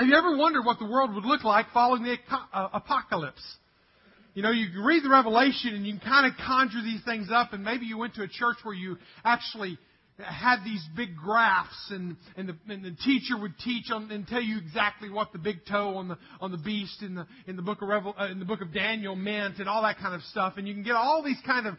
Have you ever wondered what the world would look like following the uh, apocalypse? You know, you read the Revelation and you can kind of conjure these things up, and maybe you went to a church where you actually had these big graphs, and, and, the, and the teacher would teach on, and tell you exactly what the big toe on the on the beast in the in the book of Revel, uh, in the book of Daniel meant, and all that kind of stuff. And you can get all these kind of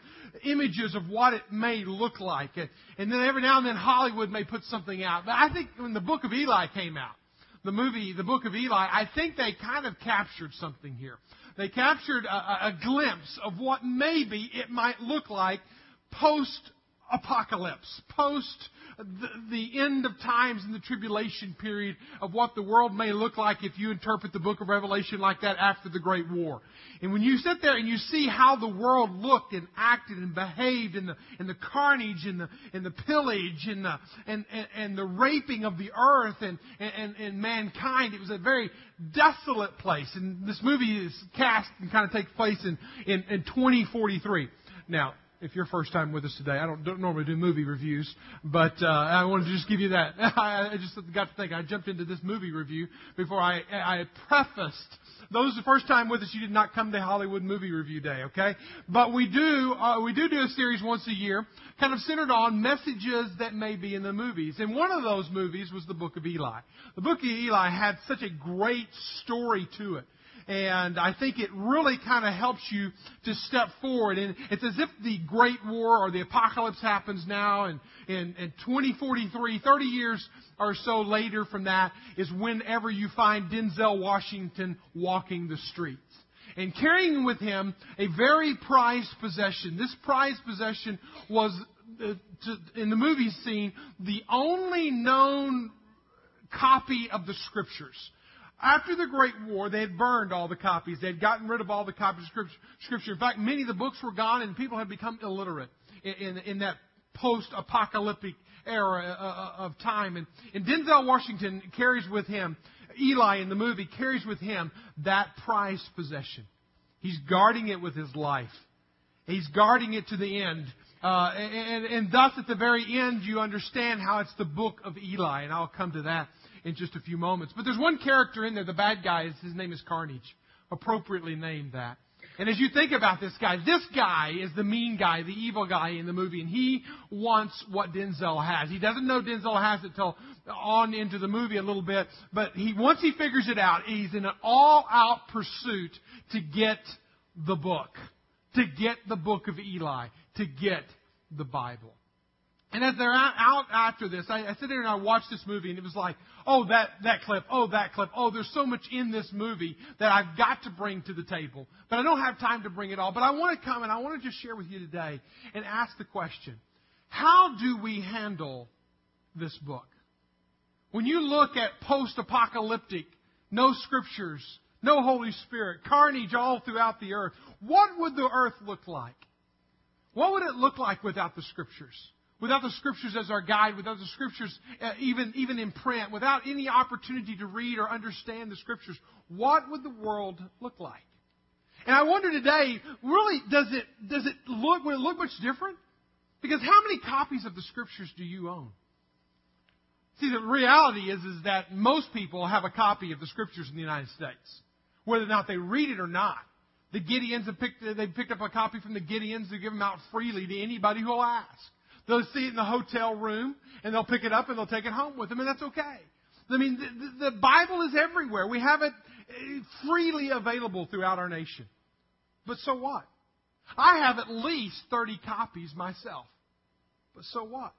images of what it may look like. And, and then every now and then Hollywood may put something out. But I think when the book of Eli came out, the movie, the book of Eli, I think they kind of captured something here. They captured a, a glimpse of what maybe it might look like post apocalypse, post the, the, end of times and the tribulation period of what the world may look like if you interpret the book of Revelation like that after the Great War. And when you sit there and you see how the world looked and acted and behaved and the, and the carnage and the, and the pillage and the, and, and, and the raping of the earth and, and, and mankind, it was a very desolate place. And this movie is cast and kind of takes place in, in, in 2043. Now, if you're first time with us today, I don't, don't normally do movie reviews, but uh, I wanted to just give you that. I just got to think. I jumped into this movie review before I, I prefaced. Those the first time with us, you did not come to Hollywood Movie Review Day, okay? But we do uh, we do do a series once a year, kind of centered on messages that may be in the movies. And one of those movies was the Book of Eli. The Book of Eli had such a great story to it. And I think it really kind of helps you to step forward. And it's as if the Great War or the apocalypse happens now, and in, in 2043, 30 years or so later from that, is whenever you find Denzel Washington walking the streets and carrying with him a very prized possession. This prized possession was, uh, in the movie scene, the only known copy of the scriptures. After the Great War, they had burned all the copies. They had gotten rid of all the copies of Scripture. In fact, many of the books were gone and people had become illiterate in, in, in that post-apocalyptic era uh, uh, of time. And, and Denzel Washington carries with him, Eli in the movie carries with him that prized possession. He's guarding it with his life. He's guarding it to the end. Uh, and, and thus, at the very end, you understand how it's the book of Eli, and I'll come to that in just a few moments. But there's one character in there, the bad guy, his name is Carnage. Appropriately named that. And as you think about this guy, this guy is the mean guy, the evil guy in the movie, and he wants what Denzel has. He doesn't know Denzel has it till on into the movie a little bit, but he once he figures it out, he's in an all-out pursuit to get the book, to get the book of Eli, to get the Bible. And as they're out after this, I, I sit there and I watch this movie, and it was like, oh, that, that clip, oh, that clip, oh, there's so much in this movie that I've got to bring to the table. But I don't have time to bring it all. But I want to come and I want to just share with you today and ask the question how do we handle this book? When you look at post apocalyptic, no scriptures, no Holy Spirit, carnage all throughout the earth, what would the earth look like? What would it look like without the scriptures? Without the scriptures as our guide, without the scriptures uh, even, even in print, without any opportunity to read or understand the scriptures, what would the world look like? And I wonder today, really, does it, does it look, would it look much different? Because how many copies of the scriptures do you own? See, the reality is, is that most people have a copy of the scriptures in the United States. Whether or not they read it or not. The Gideons have picked, they've picked up a copy from the Gideons to give them out freely to anybody who will ask. They'll see it in the hotel room and they'll pick it up and they'll take it home with them, and that's okay. I mean, the, the Bible is everywhere. We have it eh, freely available throughout our nation. But so what? I have at least 30 copies myself. But so what?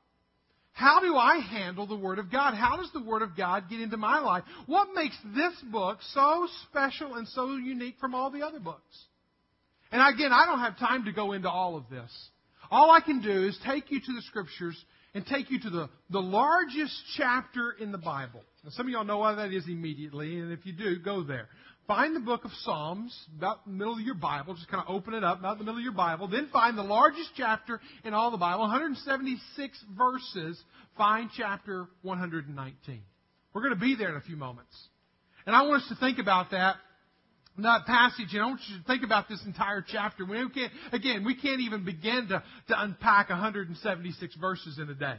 How do I handle the Word of God? How does the Word of God get into my life? What makes this book so special and so unique from all the other books? And again, I don't have time to go into all of this. All I can do is take you to the scriptures and take you to the, the largest chapter in the Bible. Now, some of y'all know what that is immediately, and if you do, go there. Find the book of Psalms, about the middle of your Bible. Just kind of open it up, about the middle of your Bible. Then find the largest chapter in all the Bible, 176 verses. Find chapter 119. We're going to be there in a few moments. And I want us to think about that that passage, and I want you to think about this entire chapter. We can't, again, we can't even begin to, to unpack 176 verses in a day.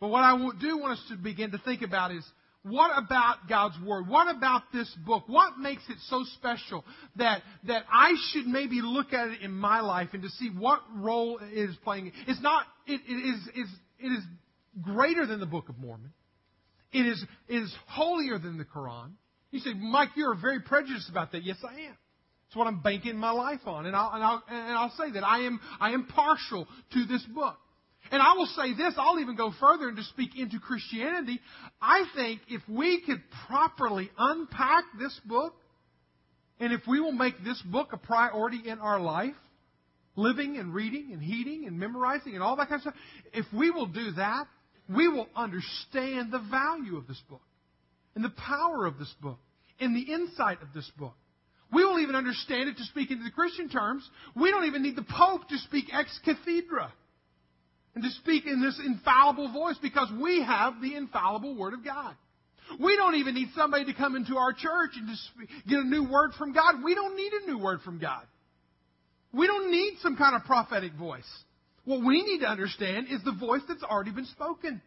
But what I do want us to begin to think about is What about God's Word? What about this book? What makes it so special that, that I should maybe look at it in my life and to see what role it is playing? It's not, it, it is, is, it is greater than the Book of Mormon. It is, it is holier than the Quran. You say, Mike, you're very prejudiced about that. Yes, I am. It's what I'm banking my life on. And I'll, and I'll, and I'll say that I am, I am partial to this book. And I will say this, I'll even go further and to speak into Christianity. I think if we could properly unpack this book, and if we will make this book a priority in our life, living and reading and heeding and memorizing and all that kind of stuff, if we will do that, we will understand the value of this book and the power of this book and the insight of this book. We won't even understand it to speak into the Christian terms. We don't even need the Pope to speak ex cathedra and to speak in this infallible voice because we have the infallible Word of God. We don't even need somebody to come into our church and to get a new word from God. We don't need a new word from God. We don't need some kind of prophetic voice. What we need to understand is the voice that's already been spoken.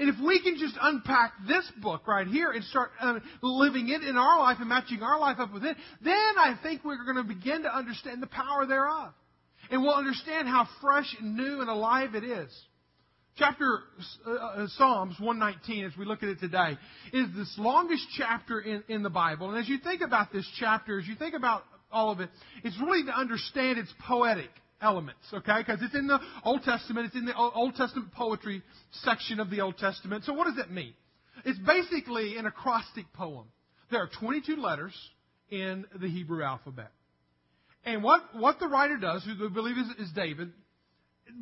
And if we can just unpack this book right here and start uh, living it in our life and matching our life up with it, then I think we're going to begin to understand the power thereof. And we'll understand how fresh and new and alive it is. Chapter uh, uh Psalms 119, as we look at it today, is this longest chapter in, in the Bible. And as you think about this chapter, as you think about all of it, it's really to understand its poetic elements, okay? Because it's in the Old Testament, it's in the Old Testament poetry section of the Old Testament. So what does it mean? It's basically an acrostic poem. There are 22 letters in the Hebrew alphabet. And what, what the writer does, who we believe is, is David,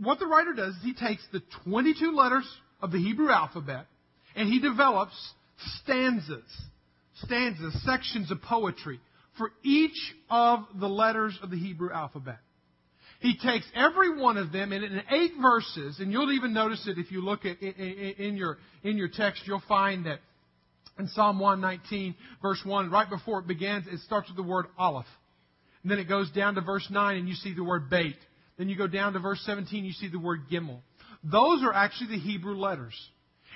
what the writer does is he takes the 22 letters of the Hebrew alphabet and he develops stanzas, stanzas, sections of poetry for each of the letters of the Hebrew alphabet. He takes every one of them and in eight verses, and you'll even notice it if you look at in your in your text, you'll find that in Psalm 119, verse 1, right before it begins, it starts with the word Aleph. And then it goes down to verse 9 and you see the word Beit. Then you go down to verse 17, you see the word Gimel. Those are actually the Hebrew letters.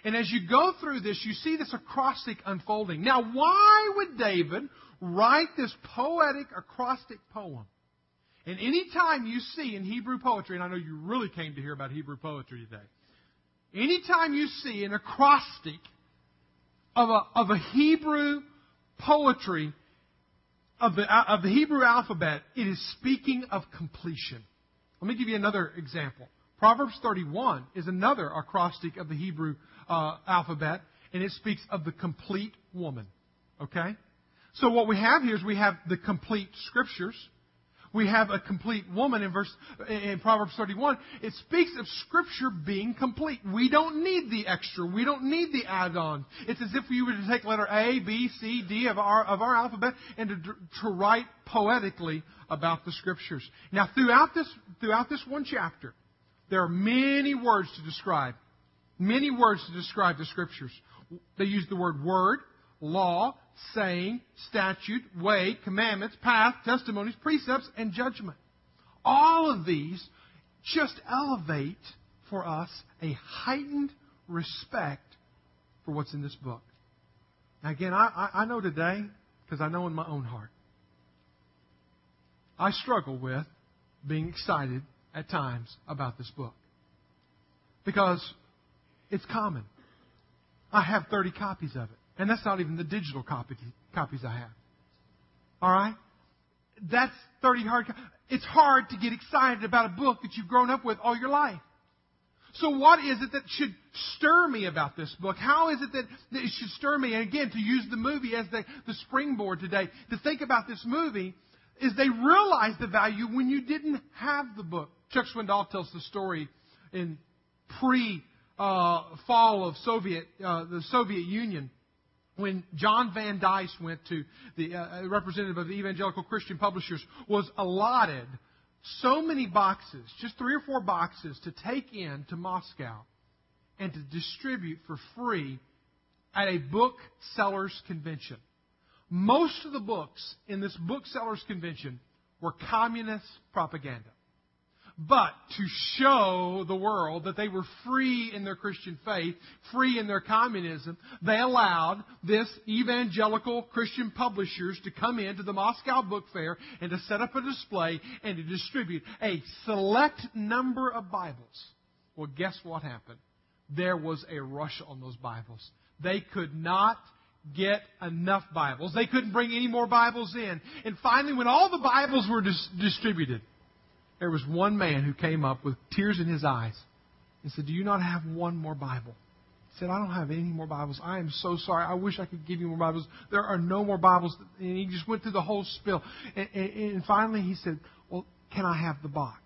And as you go through this, you see this acrostic unfolding. Now, why would David write this poetic acrostic poem? And any time you see in Hebrew poetry, and I know you really came to hear about Hebrew poetry today, anytime you see an acrostic of a, of a Hebrew poetry of the, of the Hebrew alphabet, it is speaking of completion. Let me give you another example. Proverbs 31 is another acrostic of the Hebrew uh, alphabet, and it speaks of the complete woman. Okay? So what we have here is we have the complete scriptures, we have a complete woman in verse in Proverbs 31. It speaks of Scripture being complete. We don't need the extra. We don't need the add-on. It's as if you were to take letter A, B, C, D of our of our alphabet and to, to write poetically about the Scriptures. Now, throughout this throughout this one chapter, there are many words to describe many words to describe the Scriptures. They use the word word, law, saying, statute, way, commandments, path, testimonies, precepts, and judgment. All of these just elevate for us a heightened respect for what's in this book. Now, again, I, I know today, because I know in my own heart, I struggle with being excited at times about this book. Because it's common. I have 30 copies of it. And that's not even the digital copy, copies I have. Alright? That's 30 hard copies. It's hard to get excited about a book that you've grown up with all your life. So what is it that should stir me about this book? How is it that, that it should stir me? And again, to use the movie as the, the springboard today, to think about this movie, is they realized the value when you didn't have the book. Chuck Swindoll tells the story in pre uh, fall of Soviet uh, the Soviet Union when John Van Diest went to the uh, representative of the Evangelical Christian Publishers, was allotted so many boxes, just three or four boxes, to take in to Moscow and to distribute for free at a booksellers convention. Most of the books in this booksellers convention were communist propaganda. But to show the world that they were free in their Christian faith, free in their communism, they allowed this evangelical Christian publishers to come into the Moscow Book Fair and to set up a display and to distribute a select number of Bibles. Well, guess what happened? There was a rush on those Bibles. They could not get enough Bibles. They couldn't bring any more Bibles in. And finally, when all the Bibles were dis- distributed, there was one man who came up with tears in his eyes and said, Do you not have one more Bible? He said, I don't have any more Bibles. I am so sorry. I wish I could give you more Bibles. There are no more Bibles. And he just went through the whole spill. And, and, and finally he said, Well, can I have the box?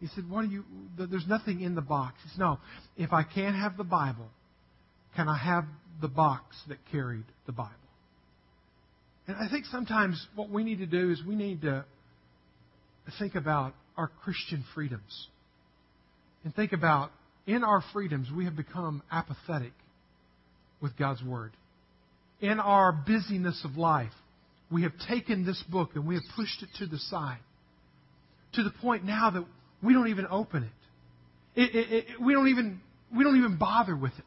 He said, What are you, there's nothing in the box. He said, No, if I can't have the Bible, can I have the box that carried the Bible? And I think sometimes what we need to do is we need to think about our Christian freedoms. And think about, in our freedoms, we have become apathetic with God's Word. In our busyness of life, we have taken this book and we have pushed it to the side. To the point now that we don't even open it. it, it, it we, don't even, we don't even bother with it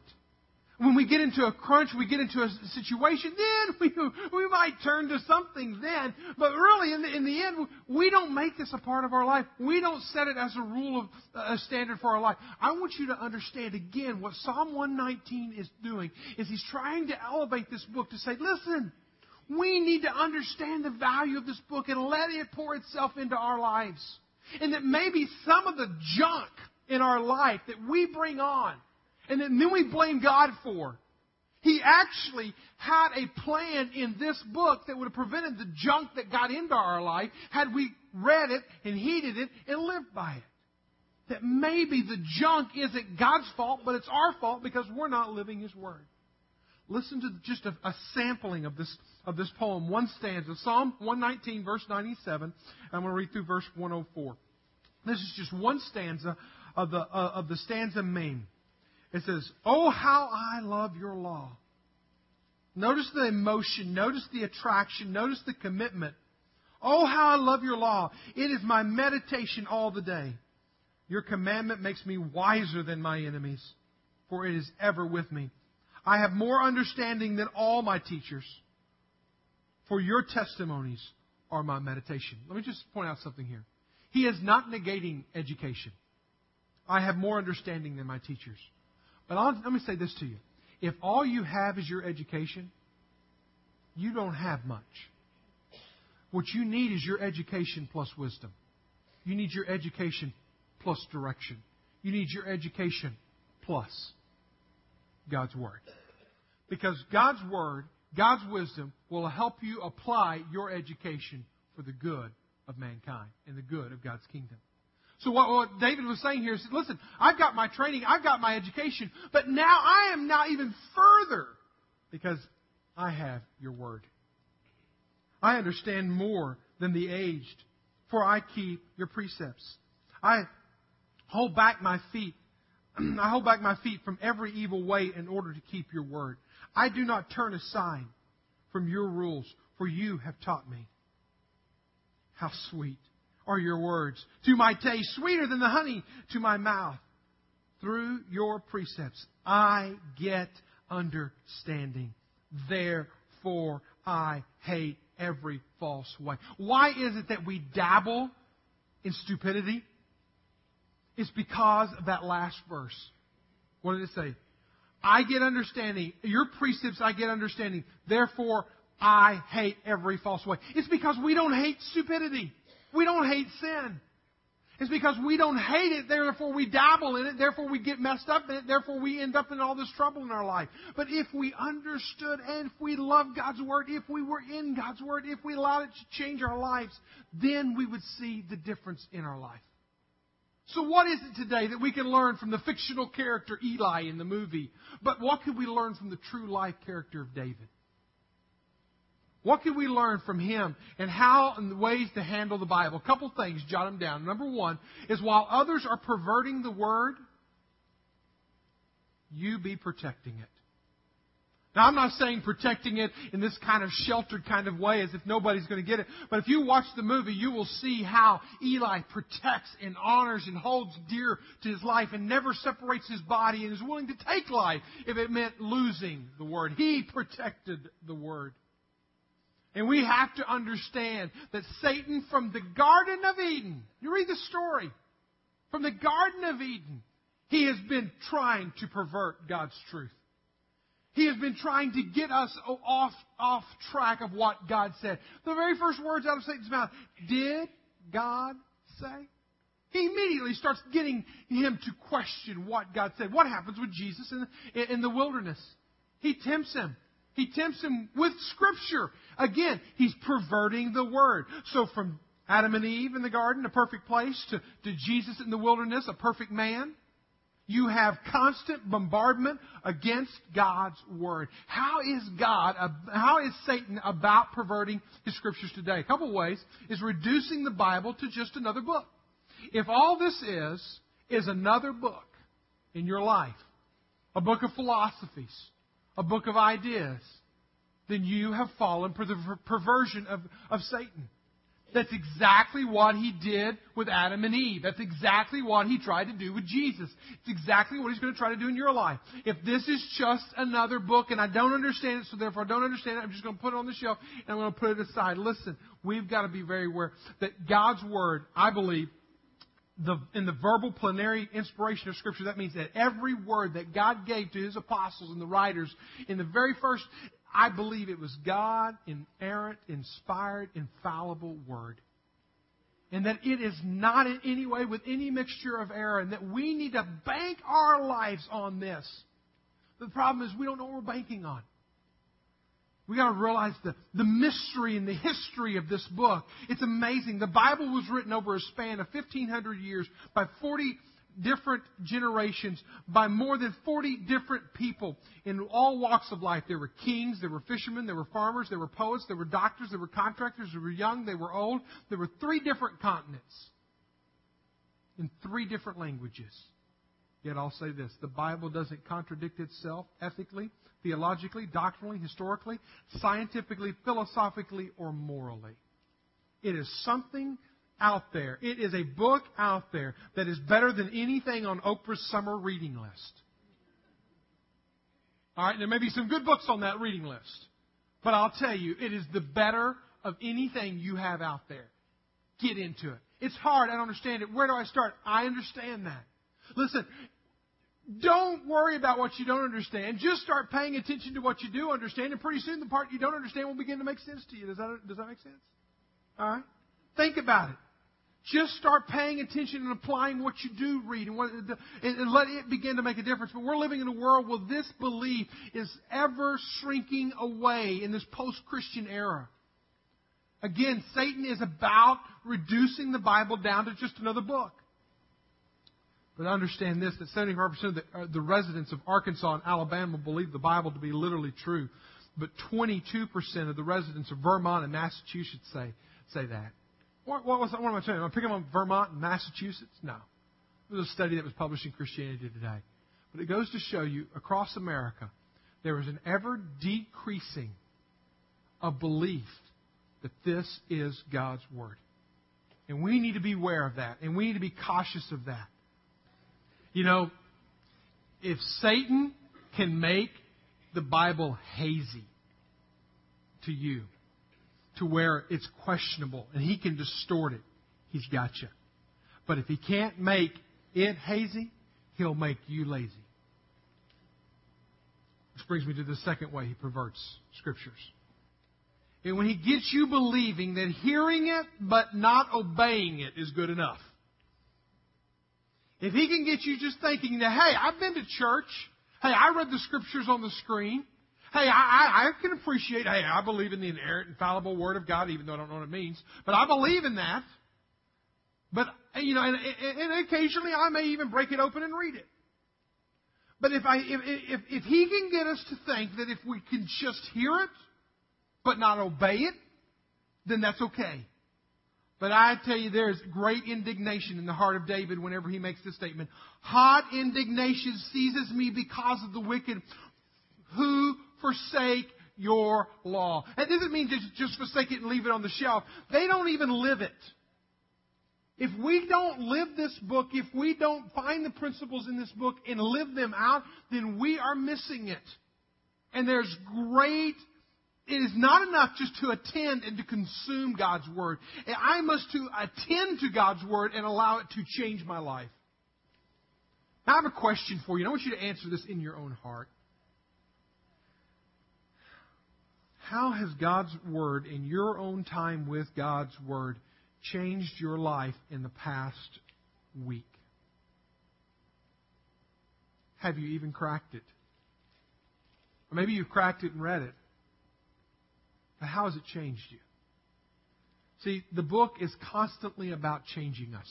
when we get into a crunch, we get into a situation, then we, we might turn to something then. But really, in the, in the end, we don't make this a part of our life. We don't set it as a rule of, a standard for our life. I want you to understand again what Psalm 119 is doing is he's trying to elevate this book to say, listen, we need to understand the value of this book and let it pour itself into our lives. And that maybe some of the junk in our life that we bring on and then we blame God for. He actually had a plan in this book that would have prevented the junk that got into our life had we read it and heeded it and lived by it. That maybe the junk isn't God's fault, but it's our fault because we're not living His Word. Listen to just a, a sampling of this, of this poem, one stanza. Psalm 119, verse 97. I'm going to read through verse 104. This is just one stanza of the, uh, of the stanza Mem. It says, Oh, how I love your law. Notice the emotion, notice the attraction, notice the commitment. Oh, how I love your law. It is my meditation all the day. Your commandment makes me wiser than my enemies, for it is ever with me. I have more understanding than all my teachers, for your testimonies are my meditation. Let me just point out something here. He is not negating education. I have more understanding than my teachers. But I'll, let me say this to you. If all you have is your education, you don't have much. What you need is your education plus wisdom. You need your education plus direction. You need your education plus God's Word. Because God's Word, God's wisdom will help you apply your education for the good of mankind and the good of God's kingdom. So what, what David was saying here is, listen, I've got my training, I've got my education, but now I am now even further because I have your word. I understand more than the aged, for I keep your precepts. I hold back my feet. I hold back my feet from every evil way in order to keep your word. I do not turn aside from your rules, for you have taught me. How sweet are your words. To my taste, sweeter than the honey to my mouth. Through your precepts, I get understanding. Therefore, I hate every false way. Why is it that we dabble in stupidity? It's because of that last verse. What did it say? I get understanding. Your precepts, I get understanding. Therefore, I hate every false way. It's because we don't hate stupidity. We don't hate sin. It's because we don't hate it, therefore we dabble in it, therefore we get messed up in it, therefore we end up in all this trouble in our life. But if we understood and if we loved God's Word, if we were in God's Word, if we allowed it to change our lives, then we would see the difference in our life. So what is it today that we can learn from the fictional character Eli in the movie? But what can we learn from the true life character of David? What can we learn from him and how and the ways to handle the Bible? A couple things, jot them down. Number one is while others are perverting the word, you be protecting it. Now, I'm not saying protecting it in this kind of sheltered kind of way as if nobody's going to get it. But if you watch the movie, you will see how Eli protects and honors and holds dear to his life and never separates his body and is willing to take life if it meant losing the word. He protected the word. And we have to understand that Satan from the Garden of Eden, you read the story, from the Garden of Eden, he has been trying to pervert God's truth. He has been trying to get us off, off track of what God said. The very first words out of Satan's mouth, did God say? He immediately starts getting him to question what God said. What happens with Jesus in in the wilderness? He tempts him. He tempts him with Scripture. Again, he's perverting the Word. So from Adam and Eve in the garden, a perfect place, to, to Jesus in the wilderness, a perfect man, you have constant bombardment against God's word. How is God, how is Satan about perverting his scriptures today? A couple ways is reducing the Bible to just another book. If all this is, is another book in your life, a book of philosophies, a book of ideas, then you have fallen for the perversion of, of Satan. That's exactly what he did with Adam and Eve. That's exactly what he tried to do with Jesus. It's exactly what he's going to try to do in your life. If this is just another book and I don't understand it, so therefore I don't understand it, I'm just going to put it on the shelf and I'm going to put it aside. Listen, we've got to be very aware that God's Word, I believe, the, in the verbal plenary inspiration of Scripture, that means that every word that God gave to His apostles and the writers in the very first I believe it was God, inerrant, inspired, infallible Word. And that it is not in any way with any mixture of error, and that we need to bank our lives on this. The problem is we don't know what we're banking on. We got to realize the, the mystery and the history of this book. It's amazing. The Bible was written over a span of 1,500 years by 40 different generations by more than 40 different people in all walks of life. There were kings, there were fishermen, there were farmers, there were poets, there were doctors, there were contractors, there were young, they were old. There were three different continents in three different languages. Yet I'll say this the Bible doesn't contradict itself ethically, theologically, doctrinally, historically, scientifically, philosophically, or morally. It is something out there. It is a book out there that is better than anything on Oprah's summer reading list. All right, there may be some good books on that reading list. But I'll tell you, it is the better of anything you have out there. Get into it. It's hard. I don't understand it. Where do I start? I understand that. Listen, don't worry about what you don't understand. Just start paying attention to what you do understand, and pretty soon the part you don't understand will begin to make sense to you. Does that, does that make sense? All right? Think about it. Just start paying attention and applying what you do read and, what, and, let it begin to make a difference. But we're living in a world where this belief is ever shrinking away in this post-Christian era. Again, Satan is about reducing the Bible down to just another book. But understand this, that 75% of the, uh, the residents of Arkansas and Alabama believe the Bible to be literally true. But 22% of the residents of Vermont and Massachusetts say, say that. What, what, was, what am I saying? Am I picking on Vermont and Massachusetts? No. It was a study that was published in Christianity Today. But it goes to show you across America, there is an ever decreasing of belief that this is God's Word. And we need to be aware of that. And we need to be cautious of that. You know, if Satan can make the Bible hazy to you, to where it's questionable and he can distort it, he's got you. But if he can't make it hazy, he'll make you lazy. Which brings me to the second way he perverts scriptures. And when he gets you believing that hearing it but not obeying it is good enough. If he can get you just thinking that, hey, I've been to church. Hey, I read the scriptures on the screen. Hey, I, I can appreciate, hey, I believe in the inerrant, infallible Word of God, even though I don't know what it means. But I believe in that. But, you know, and, and occasionally I may even break it open and read it. But if, I, if, if, if he can get us to think that if we can just hear it, but not obey it, then that's okay. But I tell you, there is great indignation in the heart of David whenever he makes this statement. Hot indignation seizes me because of the wicked who forsake your law. That doesn't mean just, just forsake it and leave it on the shelf. They don't even live it. If we don't live this book, if we don't find the principles in this book and live them out, then we are missing it. And there's great it is not enough just to attend and to consume God's Word. I must to attend to God's Word and allow it to change my life. Now, I have a question for you. I want you to answer this in your own heart. How has God's Word, in your own time with God's Word, changed your life in the past week? Have you even cracked it? Or maybe you've cracked it and read it. But how has it changed you? See, the book is constantly about changing us.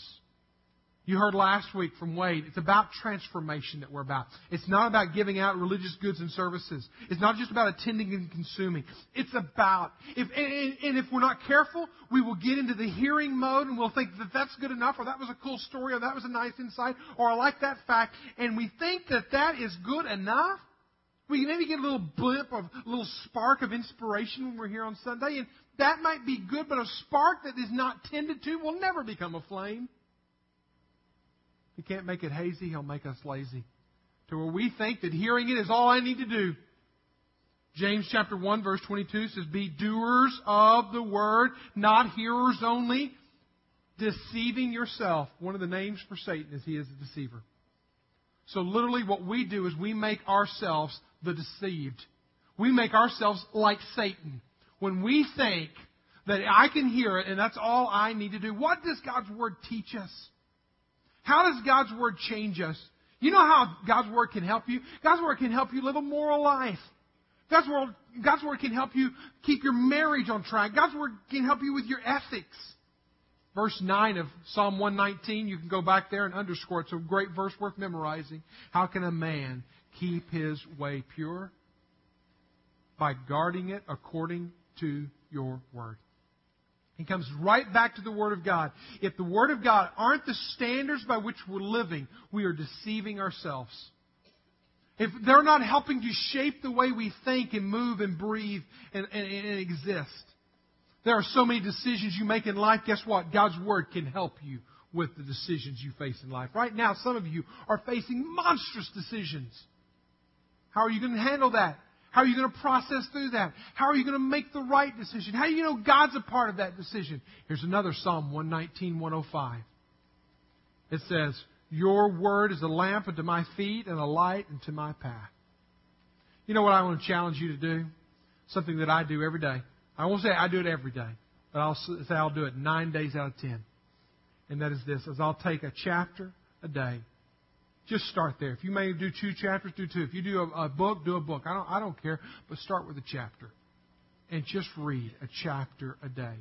You heard last week from Wade, it's about transformation that we're about. It's not about giving out religious goods and services. It's not just about attending and consuming. It's about, if, and, and if we're not careful, we will get into the hearing mode and we'll think that that's good enough, or that was a cool story, or that was a nice insight, or I like that fact, and we think that that is good enough. We maybe get a little blip of a little spark of inspiration when we're here on Sunday, and that might be good, but a spark that is not tended to will never become a flame. He can't make it hazy, he'll make us lazy. To where we think that hearing it is all I need to do. James chapter 1 verse 22 says, Be doers of the word, not hearers only, deceiving yourself. One of the names for Satan is he is a deceiver. So literally what we do is we make ourselves the deceived. We make ourselves like Satan. When we think that I can hear it and that's all I need to do, what does God's Word teach us? How does God's Word change us? You know how God's Word can help you? God's Word can help you live a moral life. God's Word, God's Word can help you keep your marriage on track. God's Word can help you with your ethics. Verse 9 of Psalm 119, you can go back there and underscore it. It's a great verse worth memorizing. How can a man keep his way pure? By guarding it according to your word. He comes right back to the Word of God. If the Word of God aren't the standards by which we're living, we are deceiving ourselves. If they're not helping to shape the way we think and move and breathe and, and, and exist, there are so many decisions you make in life. Guess what? God's Word can help you with the decisions you face in life. Right now, some of you are facing monstrous decisions. How are you going to handle that? How are you going to process through that? How are you going to make the right decision? How do you know God's a part of that decision? Here's another Psalm 119, 105. It says, Your word is a lamp unto my feet and a light unto my path. You know what I want to challenge you to do? Something that I do every day. I won't say I do it every day, but I'll say I'll do it nine days out of ten. And that is this, is I'll take a chapter a day just start there. If you may do two chapters, do two. If you do a, a book, do a book. I don't, I don't care, but start with a chapter. And just read a chapter a day.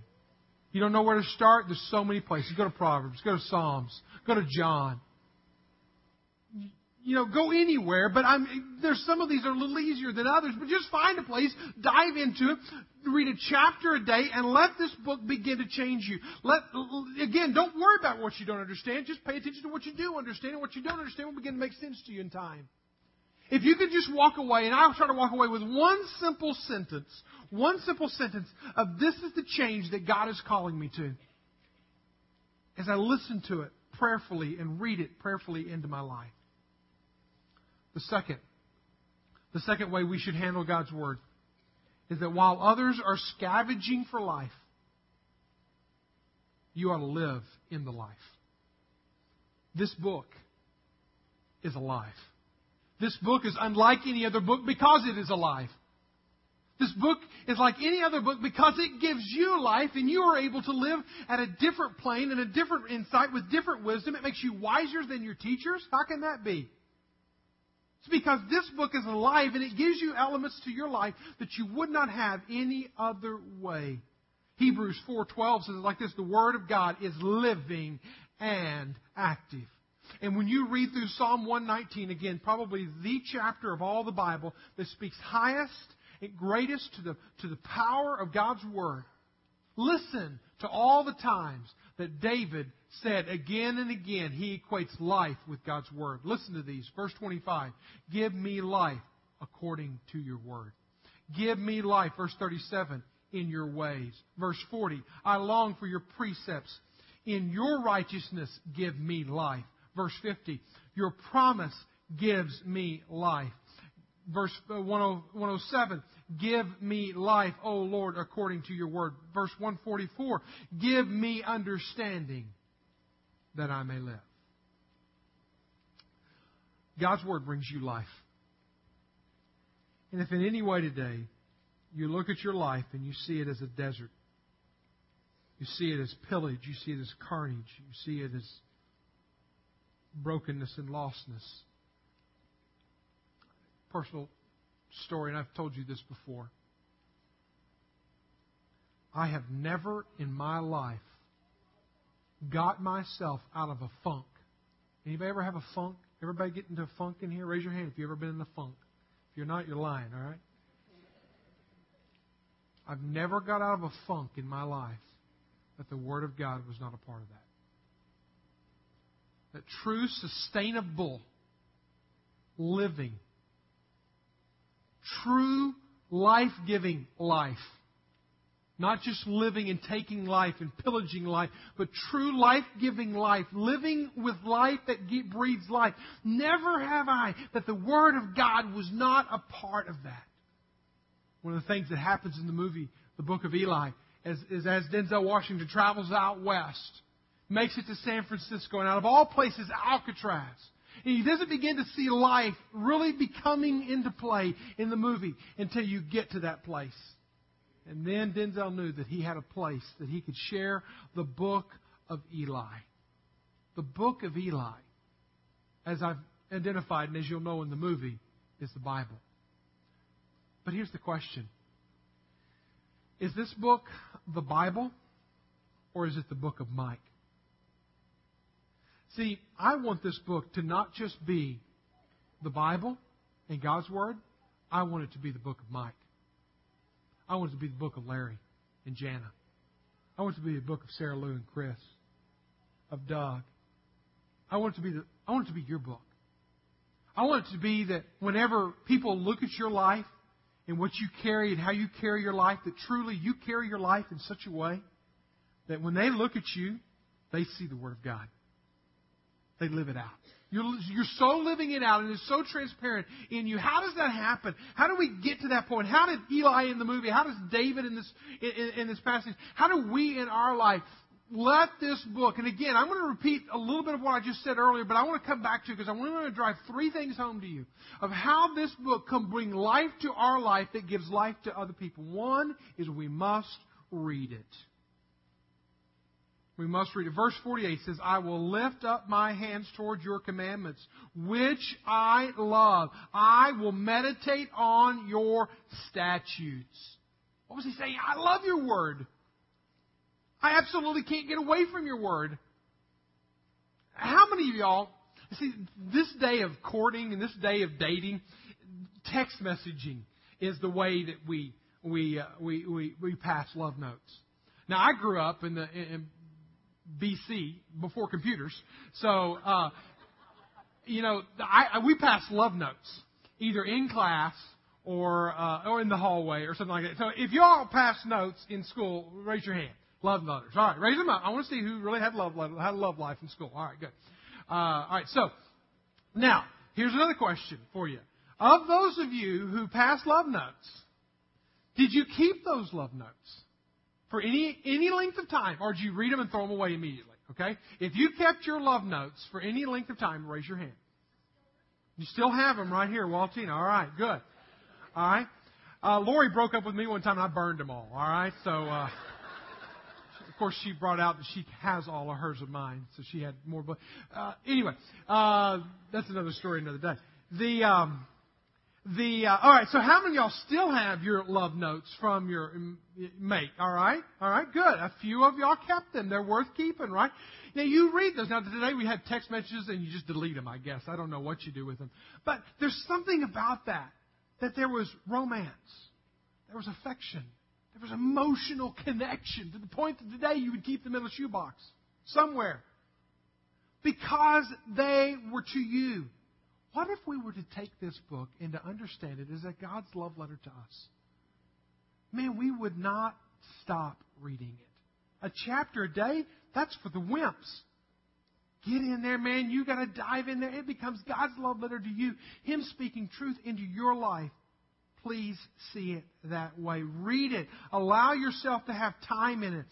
You don't know where to start? There's so many places. Go to Proverbs, go to Psalms, go to John. You know, go anywhere, but I'm, there's some of these are a little easier than others, but just find a place, dive into it, read a chapter a day and let this book begin to change you. Let, again, don't worry about what you don't understand. Just pay attention to what you do understand. And what you don't understand will begin to make sense to you in time. If you could just walk away, and I'll try to walk away with one simple sentence, one simple sentence of this is the change that God is calling me to. As I listen to it prayerfully and read it prayerfully into my life. The second, the second way we should handle God's Word is that while others are scavenging for life, you ought to live in the life. This book is alive. This book is unlike any other book because it is alive. This book is like any other book because it gives you life and you are able to live at a different plane and a different insight with different wisdom. It makes you wiser than your teachers. How can that be? It's because this book is alive and it gives you elements to your life that you would not have any other way. Hebrews 4:12 says like this, the word of God is living and active. And when you read through Psalm 119 again, probably the chapter of all the Bible that speaks highest and greatest to the to the power of God's word. Listen to all the times that David said again and again, he equates life with God's Word. Listen to these. Verse 25 Give me life according to your Word. give me life. Verse 37, in your ways. Verse 40, I long for your precepts. In your righteousness, give me life. Verse 50, your promise gives me life. Verse uh, 107, give me life, O Lord, according to your word. Verse 144, give me understanding that I may live. God's word brings you life. And if in any way today you look at your life and you see it as a desert, you see it as pillage, you see it as carnage, you see it as brokenness and lostness. Personal story, and I've told you this before. I have never in my life got myself out of a funk. Anybody ever have a funk? Everybody get into a funk in here? Raise your hand if you've ever been in a funk. If you're not, you're lying, all right? I've never got out of a funk in my life that the Word of God was not a part of that. That true, sustainable living, true, life giving life not just living and taking life and pillaging life, but true life giving life, living with life that breeds life. Never have I that the Word of God was not a part of that. One of the things that happens in the movie, The Book of Eli, is, is as Denzel Washington travels out west, makes it to San Francisco, and out of all places, Alcatraz. And he doesn't begin to see life really becoming into play in the movie until you get to that place. And then Denzel knew that he had a place that he could share the book of Eli. The book of Eli, as I've identified and as you'll know in the movie, is the Bible. But here's the question Is this book the Bible or is it the book of Mike? See, I want this book to not just be the Bible and God's Word, I want it to be the book of Mike. I want it to be the book of Larry and Jana. I want it to be the book of Sarah Lou and Chris, of Doug. I want it to be the, I want it to be your book. I want it to be that whenever people look at your life and what you carry and how you carry your life, that truly you carry your life in such a way that when they look at you, they see the Word of God. They live it out. You're, you're so living it out and it's so transparent in you. How does that happen? How do we get to that point? How did Eli in the movie, how does David in this, in, in this passage, how do we in our life let this book, and again, I'm going to repeat a little bit of what I just said earlier, but I want to come back to because I want to drive three things home to you of how this book can bring life to our life that gives life to other people. One is we must read it. We must read it. Verse 48 says, I will lift up my hands toward your commandments, which I love. I will meditate on your statutes. What was he saying? I love your word. I absolutely can't get away from your word. How many of y'all, see, this day of courting and this day of dating, text messaging is the way that we, we, uh, we, we, we pass love notes. Now, I grew up in the, in, BC, before computers. So, uh, you know, I, we pass love notes, either in class or uh, or in the hallway or something like that. So if you all pass notes in school, raise your hand. Love letters. All right, raise them up. I want to see who really had love had love life in school. All right, good. Uh, all right, so now here's another question for you. Of those of you who pass love notes, did you keep those love notes? For any, any length of time, or did you read them and throw them away immediately? Okay? If you kept your love notes for any length of time, raise your hand. You still have them right here, Waltina. All right, good. All right. Uh, Lori broke up with me one time and I burned them all. All right, so uh, of course she brought out that she has all of hers of mine, so she had more. But uh, anyway, uh, that's another story, another day. The um, the uh, all right. So how many of y'all still have your love notes from your mate? All right, all right, good. A few of y'all kept them. They're worth keeping, right? Now you read those. Now today we have text messages and you just delete them. I guess I don't know what you do with them, but there's something about that that there was romance, there was affection, there was emotional connection to the point that today you would keep them in a shoebox somewhere because they were to you. What if we were to take this book and to understand it as a God's love letter to us? man, we would not stop reading it. A chapter a day, that's for the wimps. Get in there, man. You got to dive in there. It becomes God's love letter to you. Him speaking truth into your life. Please see it that way. Read it. Allow yourself to have time in it.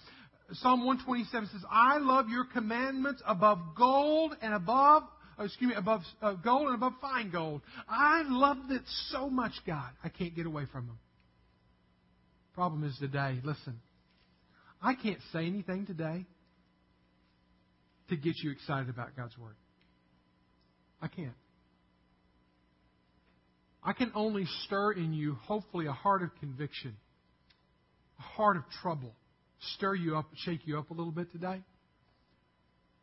Psalm 127 says, I love your commandments above gold and above, excuse me, above uh, gold and above fine gold. I love it so much, God. I can't get away from them. Problem is today, listen, I can't say anything today to get you excited about God's Word. I can't. I can only stir in you, hopefully, a heart of conviction, a heart of trouble stir you up, shake you up a little bit today.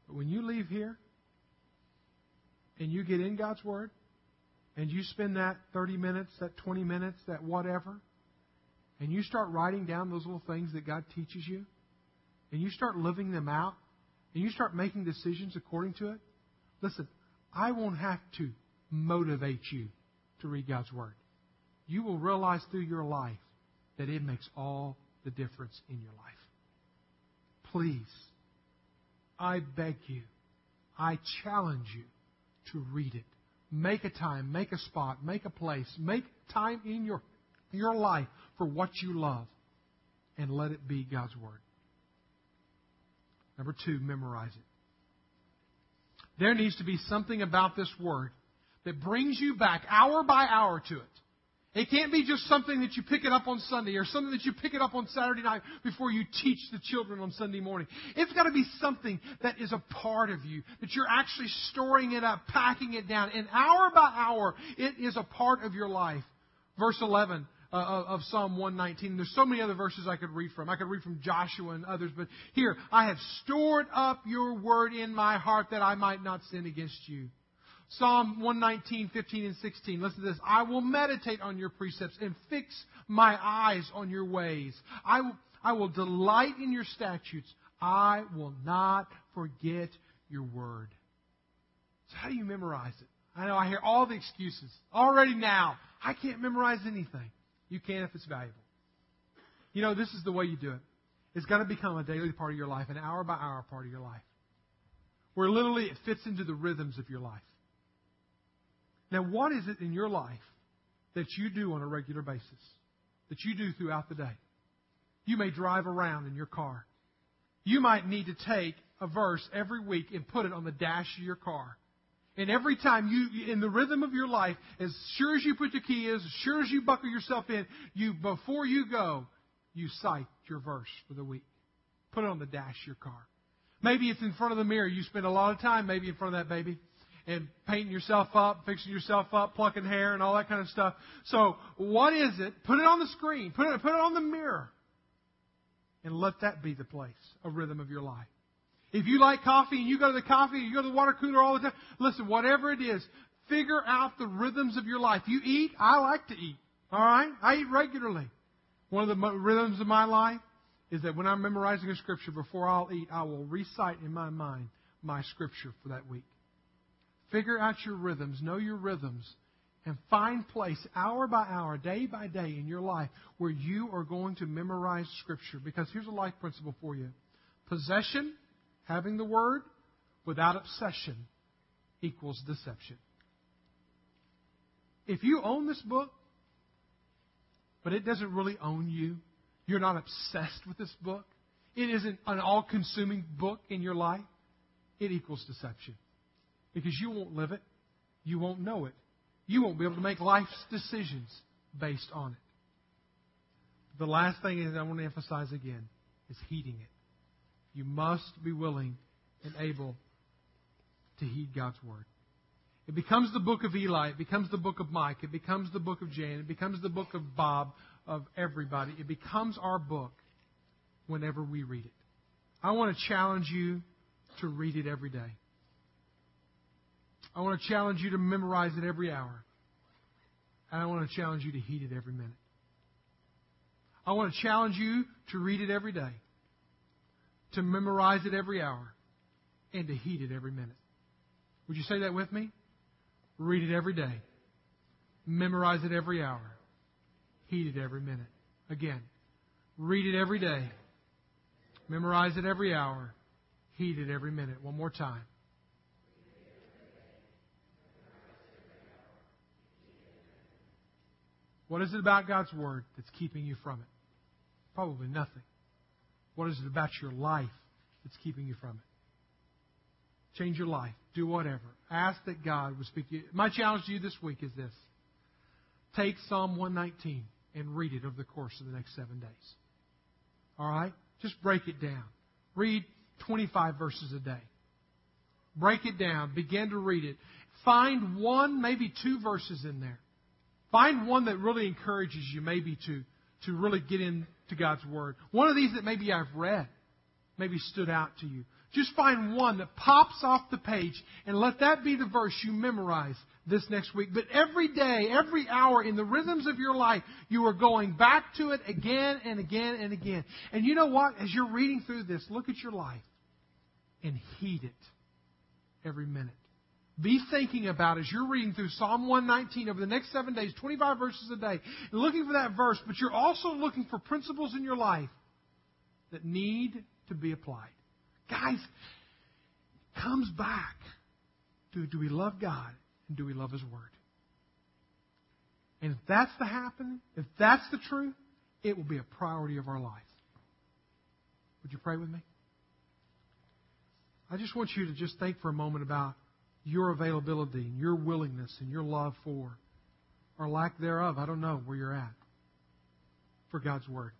But when you leave here and you get in God's Word and you spend that 30 minutes, that 20 minutes, that whatever, and you start writing down those little things that God teaches you, and you start living them out, and you start making decisions according to it, listen, I won't have to motivate you to read God's Word. You will realize through your life that it makes all the difference in your life please, I beg you, I challenge you to read it. Make a time, make a spot, make a place, make time in your, your life for what you love, and let it be God's Word. Number two, memorize it. There needs to be something about this Word that brings you back hour by hour to it. It can't be just something that you pick it up on Sunday or something that you pick it up on Saturday night before you teach the children on Sunday morning. It's got to be something that is a part of you, that you're actually storing it up, packing it down. And hour by hour, it is a part of your life. Verse 11 uh, of Psalm 119. There's so many other verses I could read from. I could read from Joshua and others, but here, I have stored up your word in my heart that I might not sin against you. Psalm 119, 15, and 16. Listen to this. I will meditate on your precepts and fix my eyes on your ways. I will, I will delight in your statutes. I will not forget your word. So how do you memorize it? I know I hear all the excuses. Already now, I can't memorize anything. You can if it's valuable. You know, this is the way you do it. It's got to become a daily part of your life, an hour by hour part of your life. Where literally it fits into the rhythms of your life. Now, what is it in your life that you do on a regular basis? That you do throughout the day? You may drive around in your car. You might need to take a verse every week and put it on the dash of your car. And every time you, in the rhythm of your life, as sure as you put the key in, as sure as you buckle yourself in, you, before you go, you cite your verse for the week. Put it on the dash of your car. Maybe it's in front of the mirror. You spend a lot of time maybe in front of that baby and painting yourself up, fixing yourself up, plucking hair, and all that kind of stuff. So, what is it? Put it on the screen. Put it, put it on the mirror. And let that be the place, a rhythm of your life. If you like coffee and you go to the coffee, you go to the water cooler all the time, listen, whatever it is, figure out the rhythms of your life. You eat, I like to eat. Alright? I eat regularly. One of the rhythms of my life is that when I'm memorizing a scripture, before I'll eat, I will recite in my mind my scripture for that week. Figure out your rhythms, know your rhythms, and find place hour by hour, day by day in your life where you are going to memorize Scripture. Because here's a life principle for you possession, having the Word, without obsession equals deception. If you own this book, but it doesn't really own you, you're not obsessed with this book, it isn't an all consuming book in your life, it equals deception because you won't live it. You won't know it. You won't be able to make life's decisions based on it. The last thing is I want to emphasize again is heeding it. You must be willing and able to heed God's word. It becomes the book of Eli. It becomes the book of Mike. It becomes the book of Jan. It becomes the book of Bob, of everybody. It becomes our book whenever we read it. I want to challenge you to read it every day. I want to challenge you to memorize it every hour. And I want to challenge you to heed it every minute. I want to challenge you to read it every day, to memorize it every hour, and to heed it every minute. Would you say that with me? Read it every day, memorize it every hour, heed it every minute. Again, Read it every day. Memorize it every hour. Heed it every minute. One more time. What is it about God's Word that's keeping you from it? Probably nothing. What is it about your life that's keeping you from it? Change your life. Do whatever. Ask that God would speak to you. My challenge to you this week is this. Take Psalm 119 and read it over the course of the next seven days. All right? Just break it down. Read 25 verses a day. Break it down. Begin to read it. Find one, maybe two verses in there. Find one that really encourages you, maybe to, to really get into God's Word. One of these that maybe I've read, maybe stood out to you. Just find one that pops off the page and let that be the verse you memorize this next week. But every day, every hour in the rhythms of your life, you are going back to it again and again and again. And you know what? As you're reading through this, look at your life and heed it every minute. Be thinking about as you're reading through Psalm 119 over the next seven days, 25 verses a day, looking for that verse, but you're also looking for principles in your life that need to be applied. Guys, comes back to do we love God and do we love His Word? And if that's the happen, if that's the truth, it will be a priority of our life. Would you pray with me? I just want you to just think for a moment about your availability and your willingness and your love for, or lack thereof, I don't know where you're at, for God's Word.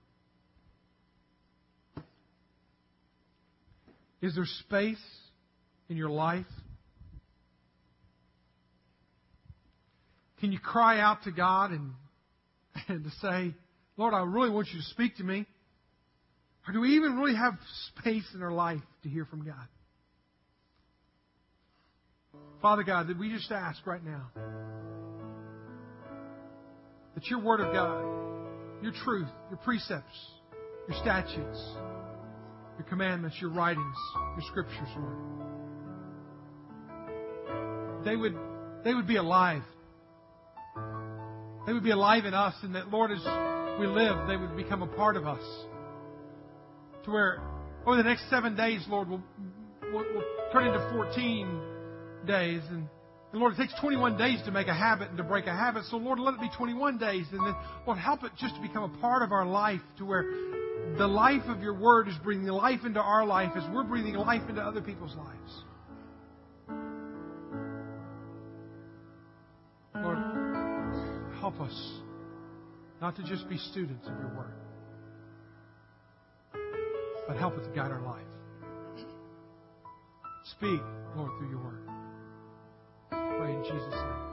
Is there space in your life? Can you cry out to God and, and to say, Lord, I really want you to speak to me? Or do we even really have space in our life to hear from God? Father God, that we just ask right now that your Word of God, your truth, your precepts, your statutes, your commandments, your writings, your scriptures, Lord, they would, they would be alive. They would be alive in us, and that, Lord, as we live, they would become a part of us. To where over the next seven days, Lord, we'll, we'll, we'll turn into 14 days. And, and Lord, it takes 21 days to make a habit and to break a habit. So Lord, let it be 21 days. And then, Lord, help it just to become a part of our life to where the life of your word is breathing life into our life as we're breathing life into other people's lives. Lord, help us not to just be students of your word, but help it to guide our life. Speak, Lord, through your word pray in Jesus' name.